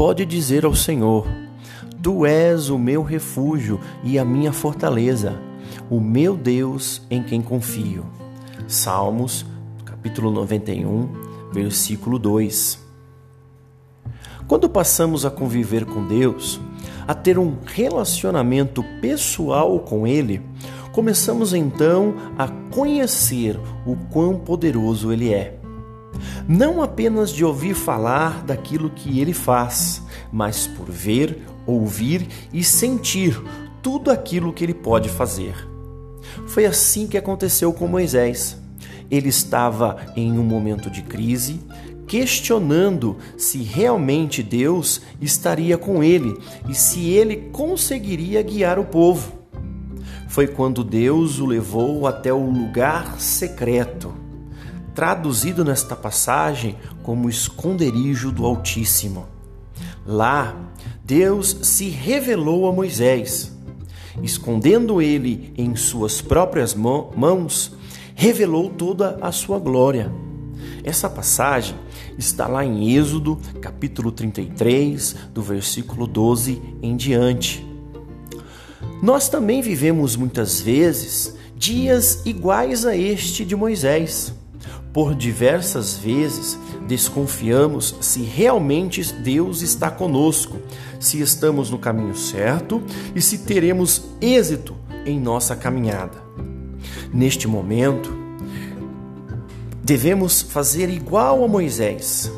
pode dizer ao Senhor: Tu és o meu refúgio e a minha fortaleza, o meu Deus em quem confio. Salmos, capítulo 91, versículo 2. Quando passamos a conviver com Deus, a ter um relacionamento pessoal com Ele, começamos então a conhecer o quão poderoso Ele é. Não apenas de ouvir falar daquilo que Ele faz, mas por ver, ouvir e sentir tudo aquilo que Ele pode fazer. Foi assim que aconteceu com Moisés. Ele estava em um momento de crise, questionando se realmente Deus estaria com ele e se ele conseguiria guiar o povo. Foi quando Deus o levou até o lugar secreto, traduzido nesta passagem como esconderijo do Altíssimo. Lá, Deus se revelou a Moisés, escondendo ele em suas próprias mãos, revelou toda a sua glória. Essa passagem está lá em Êxodo, capítulo 33, do versículo 12 em diante. Nós também vivemos muitas vezes dias iguais a este de Moisés. Por diversas vezes desconfiamos se realmente Deus está conosco, se estamos no caminho certo e se teremos êxito em nossa caminhada. Neste momento, Devemos fazer igual a Moisés.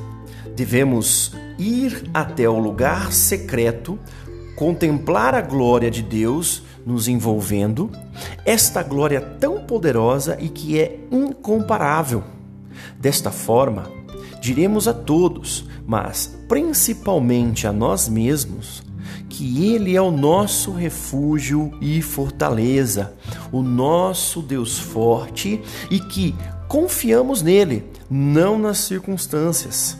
Devemos ir até o lugar secreto, contemplar a glória de Deus nos envolvendo, esta glória tão poderosa e que é incomparável. Desta forma, diremos a todos, mas principalmente a nós mesmos, que Ele é o nosso refúgio e fortaleza, o nosso Deus forte e que confiamos nele, não nas circunstâncias.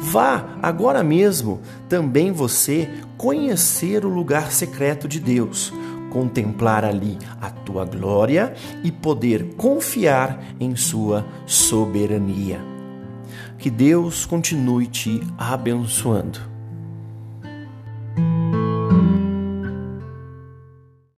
Vá agora mesmo também você conhecer o lugar secreto de Deus, contemplar ali a tua glória e poder confiar em sua soberania. Que Deus continue te abençoando.